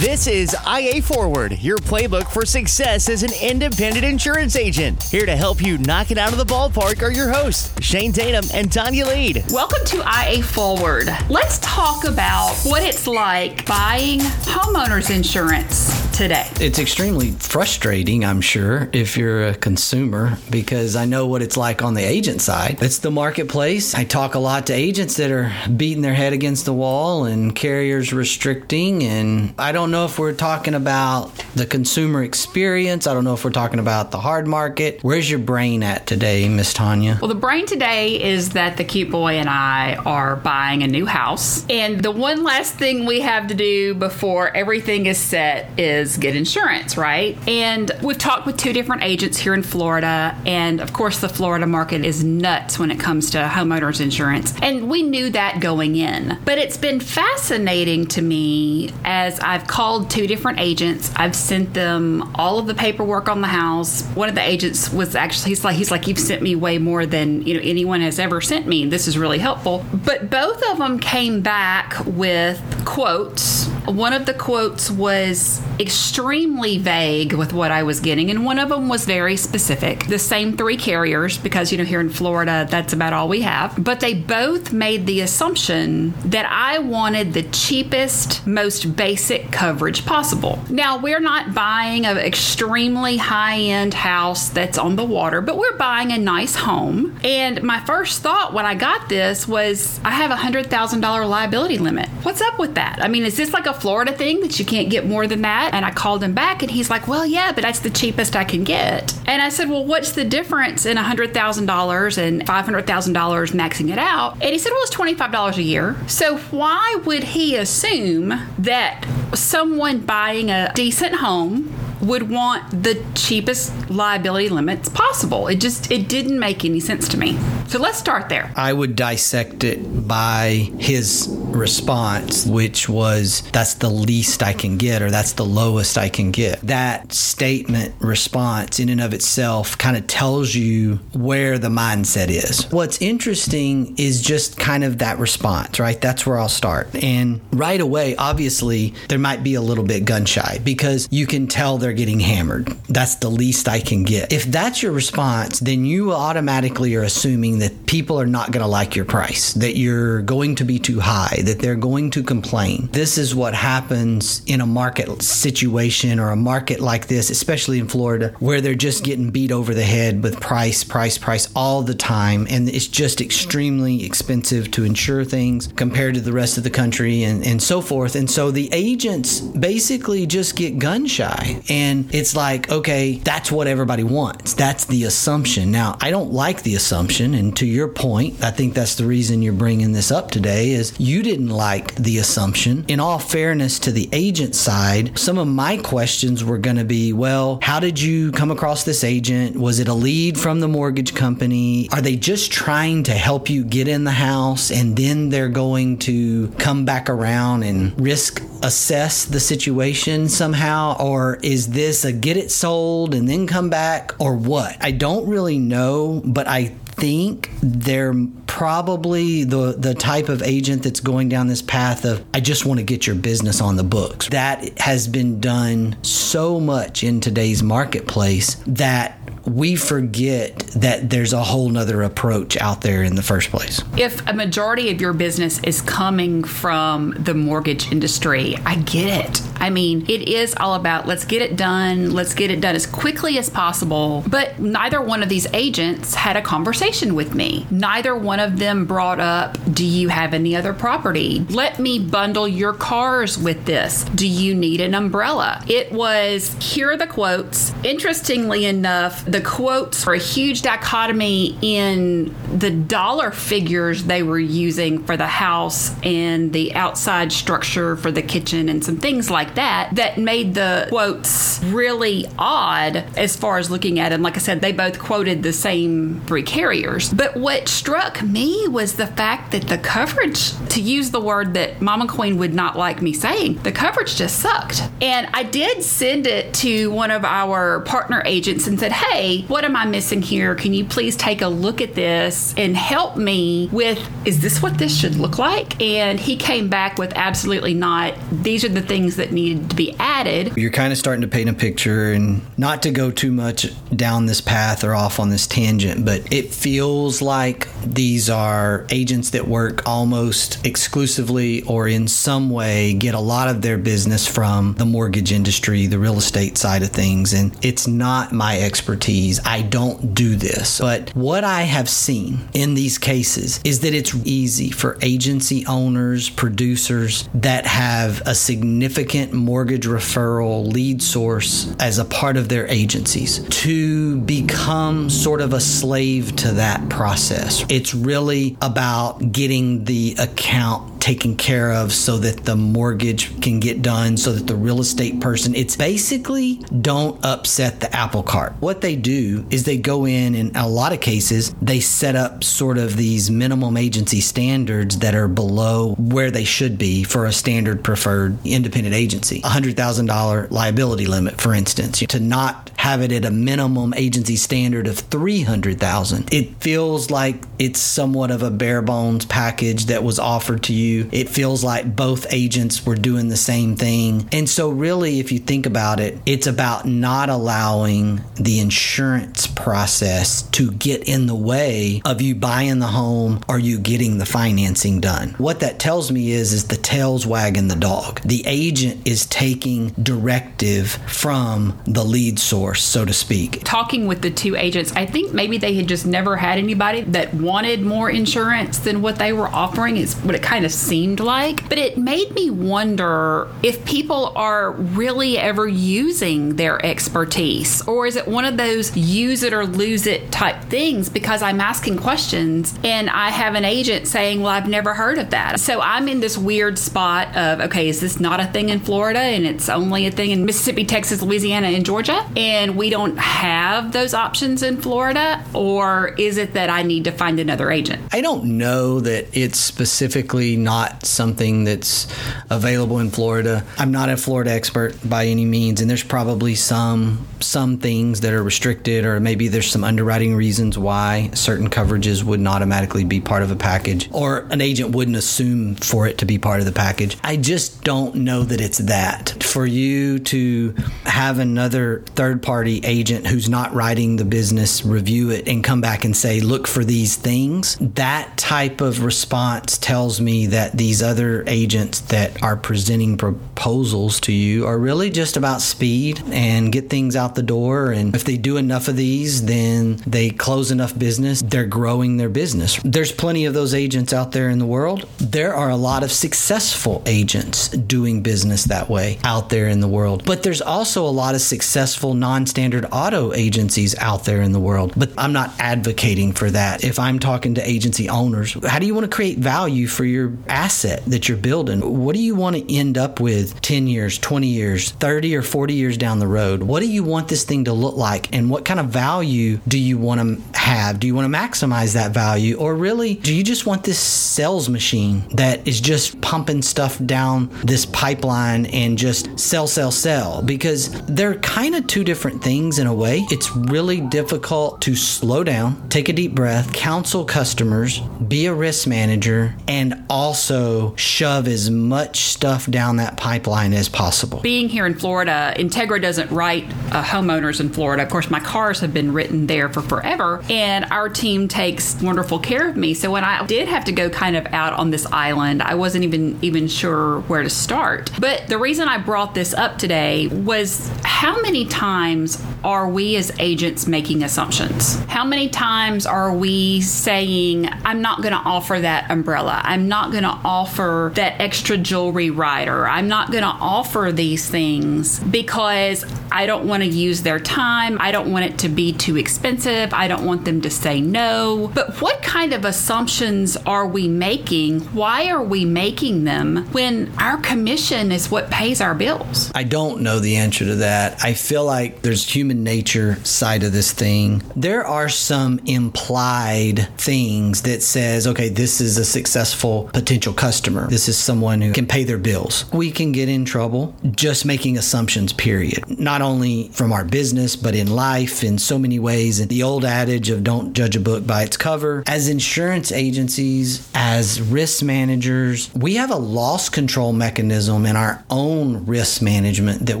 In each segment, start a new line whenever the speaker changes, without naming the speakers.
This is IA Forward, your playbook for success as an independent insurance agent. Here to help you knock it out of the ballpark are your hosts, Shane Tatum and Tonya Lead.
Welcome to IA Forward. Let's talk about what it's like buying homeowners insurance today.
It's extremely frustrating, I'm sure, if you're a consumer, because I know what it's like on the agent side. It's the marketplace. I talk a lot to agents that are beating their head against the wall and carriers restricting. And I don't know if we're talking about the consumer experience. I don't know if we're talking about the hard market. Where's your brain at today, Miss Tonya?
Well, the brain today is that the cute boy and I are buying a new house. And the one last thing we have to do before everything is set is get insurance, right? And we've talked with two different agents here in Florida. And of course, the Florida market is nuts when it comes to homeowners insurance. And we knew that going in. But it's been fascinating to me as I've called two different agents. I've sent them all of the paperwork on the house. One of the agents was actually he's like he's like you've sent me way more than you know anyone has ever sent me. This is really helpful. But both of them came back with quotes. One of the quotes was extremely vague with what I was getting, and one of them was very specific. The same three carriers, because you know here in Florida that's about all we have. But they both made the assumption that I wanted the cheapest, most basic coverage possible. Now we're not buying an extremely high-end house that's on the water, but we're buying a nice home. And my first thought when I got this was I have a hundred thousand dollar liability limit. What's up with that? I mean, is this like a Florida thing that you can't get more than that? And I called him back and he's like, Well, yeah, but that's the cheapest I can get. And I said, Well, what's the difference in a hundred thousand dollars and five hundred thousand dollars maxing it out? And he said, Well, it's twenty five dollars a year. So why would he assume that someone buying a decent home would want the cheapest liability limits possible. It just it didn't make any sense to me. So let's start there.
I would dissect it by his response, which was that's the least I can get or that's the lowest I can get. That statement response in and of itself kind of tells you where the mindset is. What's interesting is just kind of that response, right? That's where I'll start. And right away, obviously, there might be a little bit gun shy because you can tell they're getting hammered. That's the least I can get. If that's your response, then you automatically are assuming that people are not going to like your price, that you're going to be too high, that they're going to complain. This is what happens in a market situation or a market like this, especially in Florida, where they're just getting beat over the head with price, price, price all the time. And it's just extremely expensive to insure things compared to the rest of the country and, and so forth. And so the agents basically just get gun shy. And it's like, okay, that's what everybody wants. That's the assumption. Now, I don't like the assumption. And to your point, I think that's the reason you're bringing this up today is you didn't like the assumption. In all fairness to the agent side, some of my questions were going to be, well, how did you come across this agent? Was it a lead from the mortgage company? Are they just trying to help you get in the house and then they're going to come back around and risk assess the situation somehow? Or is this a get it sold and then come back or what? I don't really know, but I think they're probably the the type of agent that's going down this path of I just want to get your business on the books. That has been done so much in today's marketplace that we forget that there's a whole nother approach out there in the first place.
If a majority of your business is coming from the mortgage industry, I get it. I mean, it is all about let's get it done, let's get it done as quickly as possible. But neither one of these agents had a conversation with me. Neither one of them brought up, Do you have any other property? Let me bundle your cars with this. Do you need an umbrella? It was here are the quotes. Interestingly enough, the quotes were a huge dichotomy in the dollar figures they were using for the house and the outside structure for the kitchen and some things like that that made the quotes really odd as far as looking at them. Like I said, they both quoted the same three carriers. But what struck me was the fact that the coverage, to use the word that Mama Queen would not like me saying, the coverage just sucked. And I did send it to one of our partner agents and said, hey, what am I missing here? Can you please take a look at this and help me with is this what this should look like? And he came back with absolutely not. These are the things that needed to be added.
You're kind of starting to paint a picture and not to go too much down this path or off on this tangent, but it feels like these are agents that work almost exclusively or in some way get a lot of their business from the mortgage industry, the real estate side of things. And it's not my expertise. I don't do this. But what I have seen in these cases is that it's easy for agency owners, producers that have a significant mortgage referral lead source as a part of their agencies to become sort of a slave to that process. It's really about getting the account taken care of so that the mortgage can get done, so that the real estate person, it's basically don't upset the apple cart. What they do is they go in, in a lot of cases, they set up sort of these minimum agency standards that are below where they should be for a standard preferred independent agency. $100,000 liability limit, for instance, to not have it at a minimum agency standard of 300,000. It feels like it's somewhat of a bare bones package that was offered to you. It feels like both agents were doing the same thing. And so really if you think about it, it's about not allowing the insurance process to get in the way of you buying the home or you getting the financing done. What that tells me is is the tail's wagging the dog. The agent is taking directive from the lead source, so to speak.
Talking with the two agents, I think maybe they had just never had anybody that wanted more insurance than what they were offering, is what it kind of seemed like. But it made me wonder if people are really ever using their expertise, or is it one of those use it or lose it type things because I'm asking questions and I have an agent saying, Well, I've never heard of that. So I'm in this weird spot of, okay, is this not a thing in Florida and it's only a thing in Mississippi, Texas, Louisiana, and Georgia? And we don't have those options in Florida? Or is it that I need to find another agent?
I don't know that it's specifically not something that's available in Florida. I'm not a Florida expert by any means, and there's probably some some things that are restricted, or maybe there's some underwriting reasons why certain coverages wouldn't automatically be part of a package, or an agent wouldn't assume for it to be part of the package. I just don't know that it's that. For you to have another third party agent who's not writing the business review it and come back and say, look for these things, that type of response tells me that these other agents that are presenting proposals to you are really just about speed and get things out the door. And if they do enough of these, then they close enough business, they're growing their business. There's plenty of those agents out there in the world. There are a lot of successful agents doing business that way out there in the world. But there's also a lot of successful non standard auto agencies out there in the world. But I'm not advocating for that. If I'm talking to agency owners, how do you want to create value for your asset that you're building? What do you want to end up with 10 years, 20 years, 30 or 40 years down the road? What do you want this thing to look like? And what kind of value do you want to have? Do you want to maximize that value? Or really, do you just want this sales machine that is just pumping stuff down this pipeline and just sell, sell, sell? Because they're kind of two different things in a way. It's really difficult to slow down, take a deep breath, counsel customers, be a risk manager, and also shove as much stuff down that pipeline as possible.
Being here in Florida, Integra doesn't write uh, homeowners in Florida. Of course, my cars have been written there for forever, and our team takes wonderful care of me. So when I did have to go kind of out on this island, I wasn't even even sure where to start. But the reason I brought this up today was how many times are we as agents making assumptions? How many times are we saying, I'm not going to offer that umbrella. I'm not going to offer that extra jewelry rider. I'm not going to offer these things because I don't want to use their time. I don't want it to be too expensive. I don't want them to say no. But what kind of assumptions are we making? Why are we making them when our commission is what pays our bills?
I don't know the answer to that. I feel like there's human nature side of this thing. There are some implied things that says, okay, this is a successful potential customer. This is someone who can pay their bills. We can get in trouble just making assumptions, period. Not only from our business, but in life in so many ways. And the old adage of don't judge a book by its cover. As insurance agencies, as risk managers, we have a loss control mechanism in our own risk management that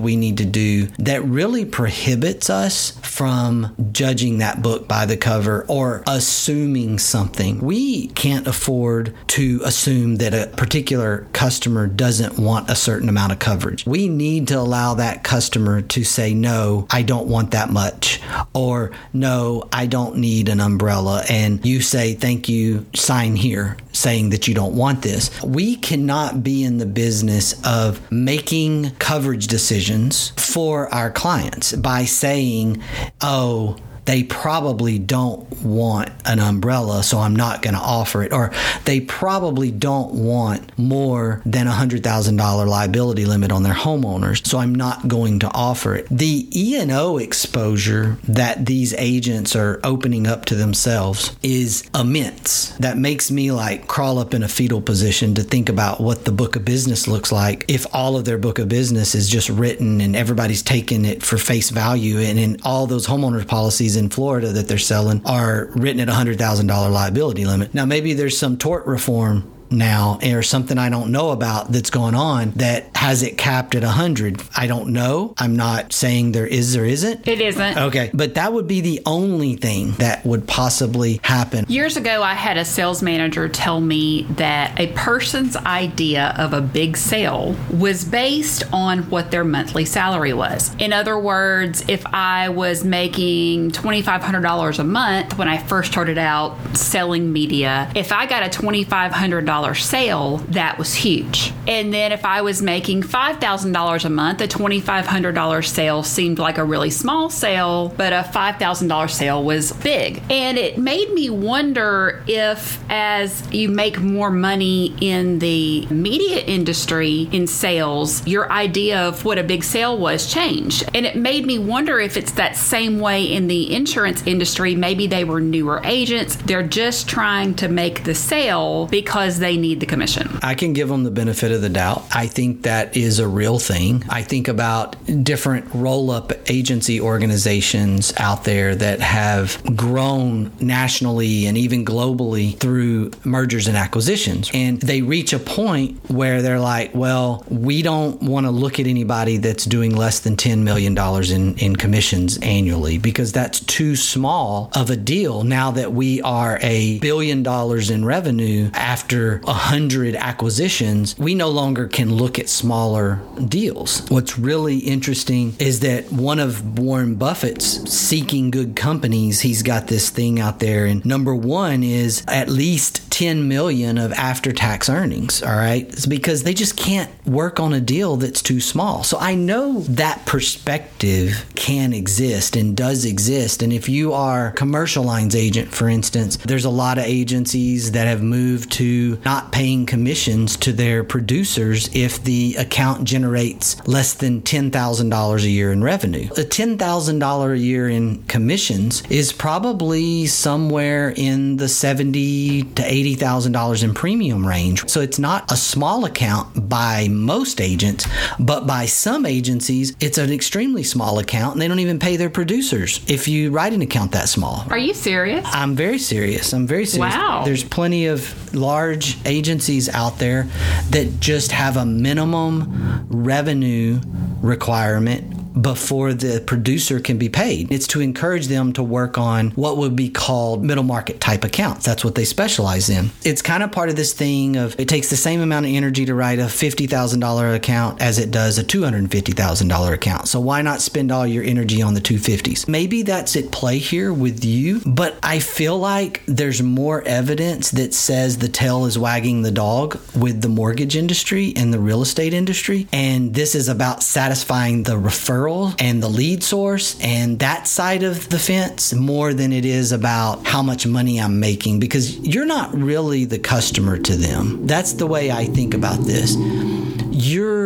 we need to do that really prohibits us from judging that book by the cover or assuming something. We can't afford to assume that a particular customer doesn't want a certain amount of coverage. We need to allow that customer to say, no, I don't want that much, or no, I don't need an umbrella. And you say, thank you, sign here saying that you don't want this. We cannot be in the business of making coverage decisions for our clients by saying, oh, they probably don't want an umbrella, so I'm not going to offer it. Or they probably don't want more than a $100,000 liability limit on their homeowners, so I'm not going to offer it. The E&O exposure that these agents are opening up to themselves is immense. That makes me like crawl up in a fetal position to think about what the book of business looks like if all of their book of business is just written and everybody's taking it for face value and in all those homeowners policies in Florida that they're selling are written at a $100,000 liability limit. Now, maybe there's some tort reform now eh, or something I don't know about that's going on that has it capped at 100. I don't know. I'm not saying there is or isn't.
It isn't.
Okay. But that would be the only thing that would possibly happen.
Years ago, I had a sales manager tell me that a person's idea of a big sale was based on what their monthly salary was. In other words, if I was making $2,500 a month when I first started out selling media, if I got a $2,500 sale, that was huge. And then if I was making $5,000 a month, a $2,500 sale seemed like a really small sale, but a $5,000 sale was big. And it made me wonder if, as you make more money in the media industry in sales, your idea of what a big sale was changed. And it made me wonder if it's that same way in the insurance industry. Maybe they were newer agents, they're just trying to make the sale because they need the commission.
I can give them the benefit of the doubt. I think that is a real thing. I think about different roll up agency organizations out there that have grown nationally and even globally through mergers and acquisitions. And they reach a point where they're like, well, we don't want to look at anybody that's doing less than $10 million in, in commissions annually because that's too small of a deal now that we are a billion dollars in revenue after a hundred acquisitions, we no longer can look at smaller deals. What's really interesting is that one of Warren Buffett's seeking good companies, he's got this thing out there, and number one is at least 10 million of after tax earnings. All right. It's because they just can't work on a deal that's too small. So I know that perspective can exist and does exist. And if you are commercial lines agent, for instance, there's a lot of agencies that have moved to not paying commissions to their producers if the account generates less than $10,000 a year in revenue. A $10,000 a year in commissions is probably somewhere in the 70 to 80,000 dollars in premium range. So it's not a small account by most agents, but by some agencies, it's an extremely small account and they don't even pay their producers if you write an account that small.
Are you serious?
I'm very serious. I'm very serious.
Wow.
There's plenty of large agencies out there that just have a minimum revenue requirement before the producer can be paid. It's to encourage them to work on what would be called middle market type accounts. That's what they specialize in. It's kind of part of this thing of it takes the same amount of energy to write a $50,000 account as it does a $250,000 account. So why not spend all your energy on the 250s? Maybe that's at play here with you, but I feel like there's more evidence that says the tail is wagging the dog with the mortgage industry and the real estate industry. And this is about satisfying the referral and the lead source and that side of the fence more than it is about how much money I'm making because you're not really the customer to them. That's the way I think about this.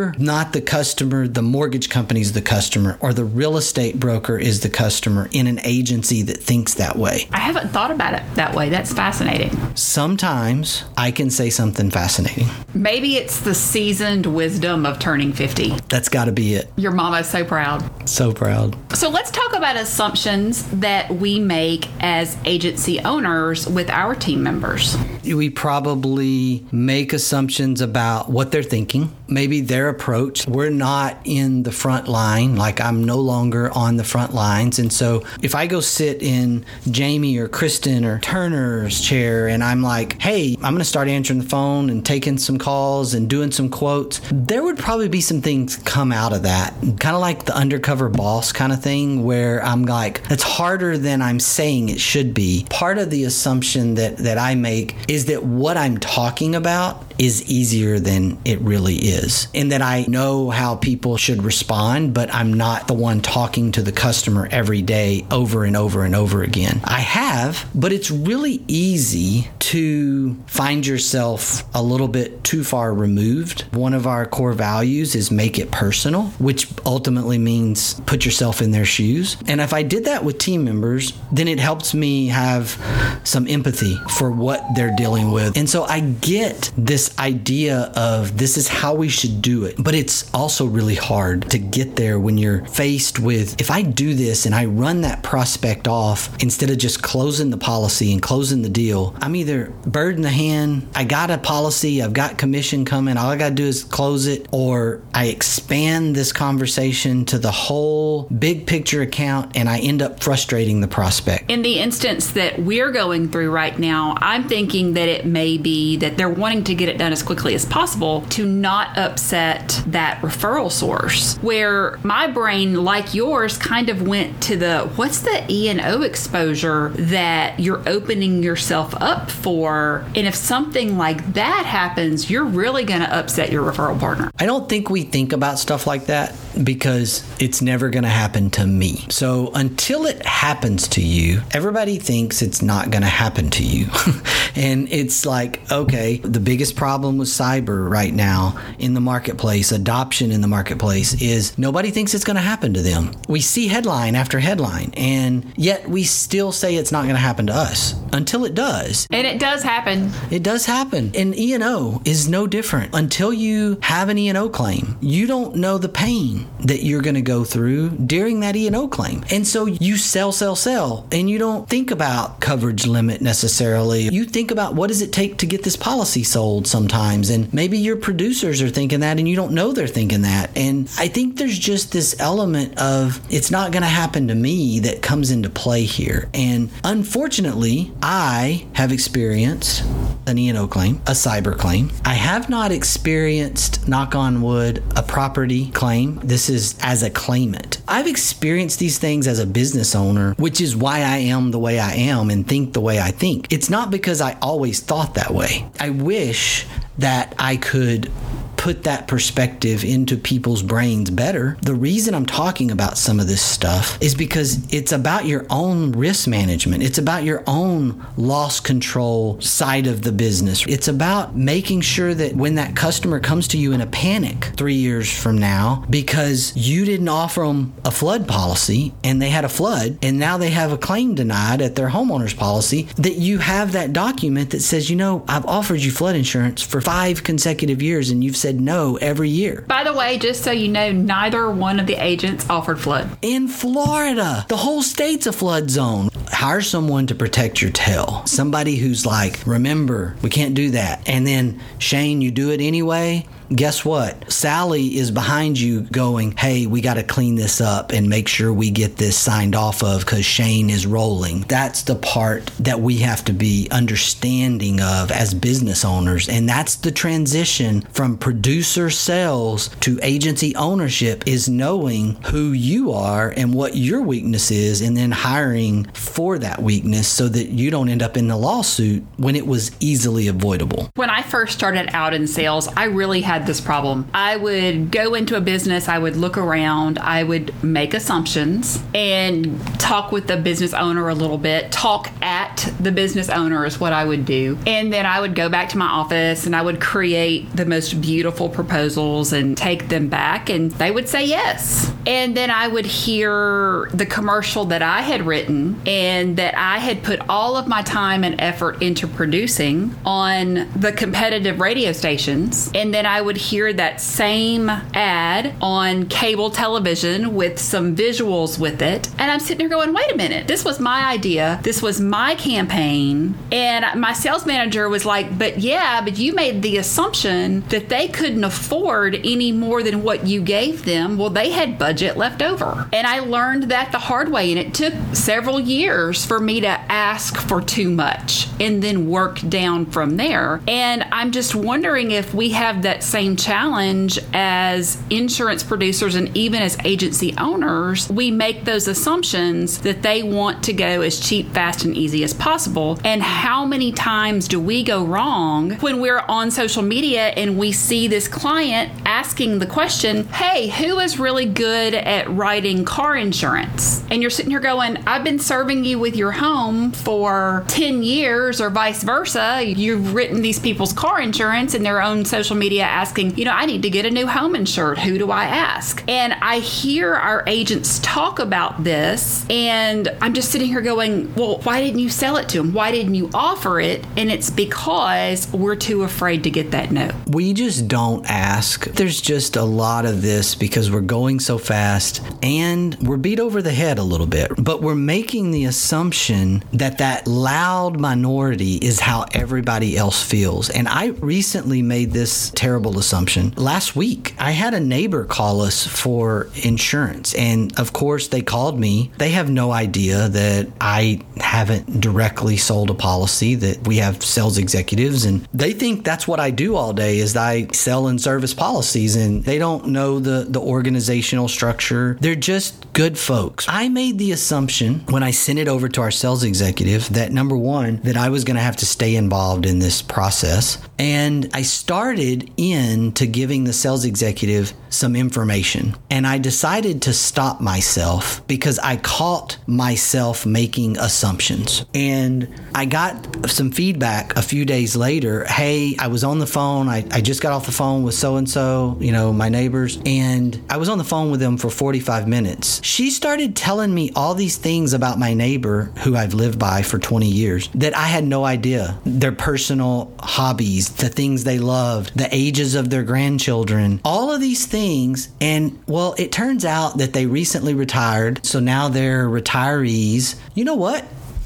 You're not the customer, the mortgage company's the customer, or the real estate broker is the customer in an agency that thinks that way.
I haven't thought about it that way. That's fascinating.
Sometimes I can say something fascinating.
Maybe it's the seasoned wisdom of turning 50.
That's got to be it.
Your mama's so proud.
So proud.
So let's talk about assumptions that we make as agency owners with our team members.
We probably make assumptions about what they're thinking, maybe their approach. We're not in the front line, like I'm no longer on the front lines. And so if I go sit in Jamie or Kristen or Turner's chair and I'm like, hey, I'm going to start answering the phone and taking some calls and doing some quotes, there would probably be some things come out of that. Kind of like the undercover boss kind of thing where I'm like, it's harder than I'm saying it should be. Part of the assumption that, that I make is that what I'm talking about is easier than it really is. And that I know how people should respond, but I'm not the one talking to the customer every day over and over and over again. I have, but it's really easy to find yourself a little bit too far removed. One of our core values is make it personal, which ultimately means put yourself in their shoes. And if I did that with team members, then it helps me have some empathy for what they're dealing with. And so I get this idea of this is how we should do it. But it's also really hard to get there when you're faced with if I do this and I run that prospect off instead of just closing the policy and closing the deal, I'm either bird in the hand, I got a policy, I've got commission coming, all I got to do is close it, or I expand this conversation to the whole big picture account and I end up frustrating the prospect.
In the instance that we're going through right now, I'm thinking that it may be that they're wanting to get it done as quickly as possible to not upset that referral source. Where my brain, like yours, kind of went to the what's the E and O exposure that you're opening yourself up for, and if something like that happens, you're really going to upset your referral partner.
I don't think we think about stuff like that because it's never going to happen to me. So until it happens to you, everybody thinks it's not going to happen to you. and it's like, okay, the biggest problem with cyber right now in the marketplace, adoption in the marketplace, is nobody thinks it's going to happen to them. We see headline after headline, and yet we still say it's not going to happen to us until it does.
And it does happen.
It does happen. And E&O is no different. Until you have an E&O claim, you don't know the pain that you're going to go through during that E&O claim. And so you sell, sell, sell, and you don't think about coverage limit necessarily. You think about what does it take to get this policy sold sometimes. And maybe your producers are thinking that and you don't know they're thinking that. And I think there's just this element of it's not going to happen to me that comes into play here. And unfortunately, I have experienced an E&O claim, a cyber claim. I have not experienced, knock on wood, a property claim. This is as a claimant. I've experienced these things as a business owner, which is why I am the way I am and think the way I think. It's not because I always thought that way. I wish that I could put that perspective into people's brains better. The reason I'm talking about some of this stuff is because it's about your own risk management. It's about your own loss control side of the business. It's about making sure that when that customer comes to you in a panic three years from now because you didn't offer them a flood policy and they had a flood and now they have a claim denied at their homeowner's policy, that you have that document that says, you know, I've offered you flood insurance for five consecutive years and you've said no every year.
By the way, just so you know, neither one of the agents offered flood.
In Florida, the whole state's a flood zone. Hire someone to protect your tail. Somebody who's like, remember, we can't do that. And then, Shane, you do it anyway guess what? Sally is behind you going, hey, we got to clean this up and make sure we get this signed off of because Shane is rolling. That's the part that we have to be understanding of as business owners. And that's the transition from producer sales to agency ownership is knowing who you are and what your weakness is and then hiring for that weakness so that you don't end up in the lawsuit when it was easily avoidable.
When I first started out in sales, I really had this problem. I would go into a business, I would look around, I would make assumptions and talk with the business owner a little bit, talk at the business owner is what I would do. And then I would go back to my office and I would create the most beautiful proposals and take them back, and they would say yes. And then I would hear the commercial that I had written and that I had put all of my time and effort into producing on the competitive radio stations. And then I would hear that same ad on cable television with some visuals with it. And I'm sitting there going, wait a minute, this was my idea. This was my campaign. And my sales manager was like, but yeah, but you made the assumption that they couldn't afford any more than what you gave them. Well, they had budget left over. And I learned that the hard way. And it took several years for me to ask for too much and then work down from there. And I'm just wondering if we have that same challenge as insurance producers and even as agency owners. We make those assumptions that they want to go as cheap, fast, and easy as possible. And how many times do we go wrong when we're on social media and we see this client asking the question, Hey, who is really good at writing car insurance? And you're sitting here going, I've been serving you with your home for 10 years or vice versa. You've written these people's car insurance in their own social media asking, you know, I need to get a new home insured. Who do I ask? And I hear our agents talk about this, and I'm just sitting here going, well, why didn't you sell it to them? Why didn't you offer it? And it's because we're too afraid to get that no.
We just don't ask. There's just a lot of this because we're going so fast and we're beat over the head a little bit, but we're making the assumption that that loud minority is how everybody else feels. And I recently made this terrible assumption last week. I had a neighbor call us for insurance, and of course, they called me. They have no idea that I haven't directly sold a policy, that we have sales executives, and they think that's what I do all day is I sell and service policies, and they don't know the, the organizational structure. They're just good folks. I made the assumption when I sent it over to our sales executive that number one, that I was going to have to stay involved in this process. And I started into giving the sales executive some information. And I decided to stop myself because I caught myself making assumptions. And I got some feedback a few days later. Hey, I was on the phone. I, I just got off the phone with so and so, you know, my neighbors, and I was on the phone with them for 45 minutes. She started telling me all these things about my neighbor who I've lived by for 20 years that I had no idea. Their personal hobbies, the things they loved, the ages of their grandchildren, all of these things. And well, it turns out that they recently retired. So now they're retirees. You know what?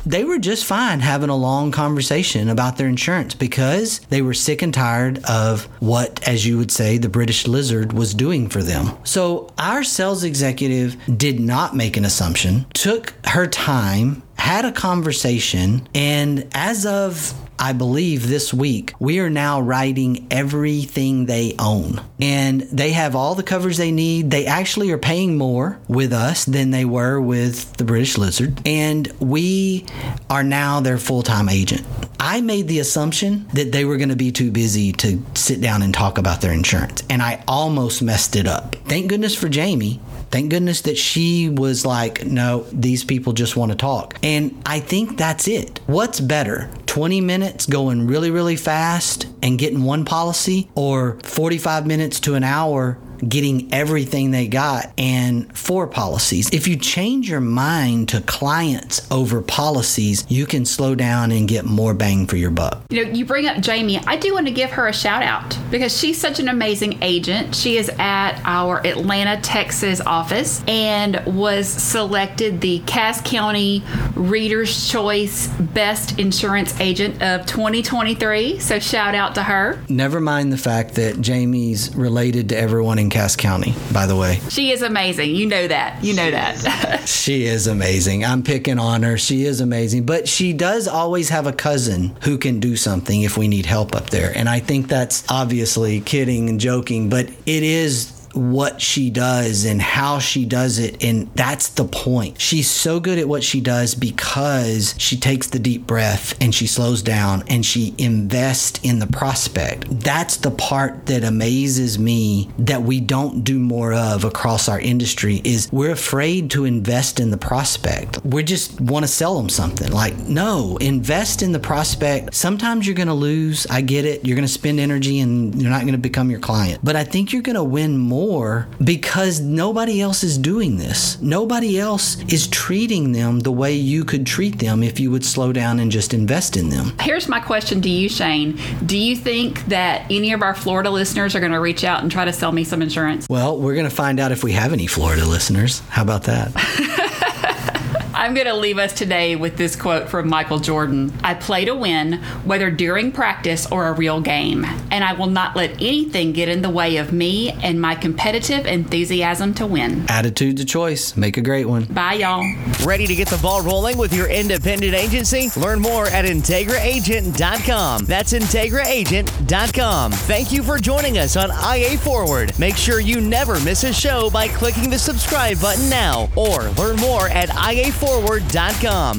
they were just fine having a long conversation about their insurance because they were sick and tired of what, as you would say, the British lizard was doing for them. So our sales executive did not make an assumption, took her time, had a conversation, and as of I believe this week, we are now writing everything they own. And they have all the covers they need. They actually are paying more with us than they were with the British Lizard. And we are now their full time agent. I made the assumption that they were going to be too busy to sit down and talk about their insurance. And I almost messed it up. Thank goodness for Jamie Thank goodness that she was like, no, these people just want to talk. And I think that's it. What's better? 20 minutes going really, really fast and getting one policy, or 45 minutes to an hour getting everything they got and for policies. If you change your mind to clients over policies, you can slow down and get more bang for your buck.
You know, you bring up Jamie. I do want to give her a shout out because she's such an amazing agent. She is at our Atlanta, Texas office and was selected the Cass County Reader's Choice Best Insurance Agent of 2023. So shout out to her.
Never mind the fact that Jamie's related to everyone in Cass County, by the way.
She is amazing. You know that. You know that.
she is amazing. I'm picking on her. She is amazing. But she does always have a cousin who can do something if we need help up there. And I think that's obviously kidding and joking, but it is what she does and how she does it. And that's the point. She's so good at what she does because she takes the deep breath and she slows down and she invests in the prospect. That's the part that amazes me that we don't do more of across our industry is we're afraid to invest in the prospect. We just want to sell them something. Like, no, invest in the prospect. Sometimes you're going to lose. I get it. You're going to spend energy and you're not going to become your client. But I think you're going to win more because nobody else is doing this. Nobody else is treating them the way you could treat them if you would slow down and just invest in them.
Here's my question to you, Shane. Do you think that any of our Florida listeners are going to reach out and try to sell me some insurance?
Well, we're going to find out if we have any Florida listeners. How about that?
I'm going to leave us today with this quote from Michael Jordan I play to win, whether during practice or a real game, and I will not let anything get in the way of me and my competitive enthusiasm to win.
Attitude to choice. Make a great one.
Bye, y'all.
Ready to get the ball rolling with your independent agency? Learn more at IntegraAgent.com. That's IntegraAgent.com. Thank you for joining us on IA Forward. Make sure you never miss a show by clicking the subscribe button now or learn more at IA Forward.com.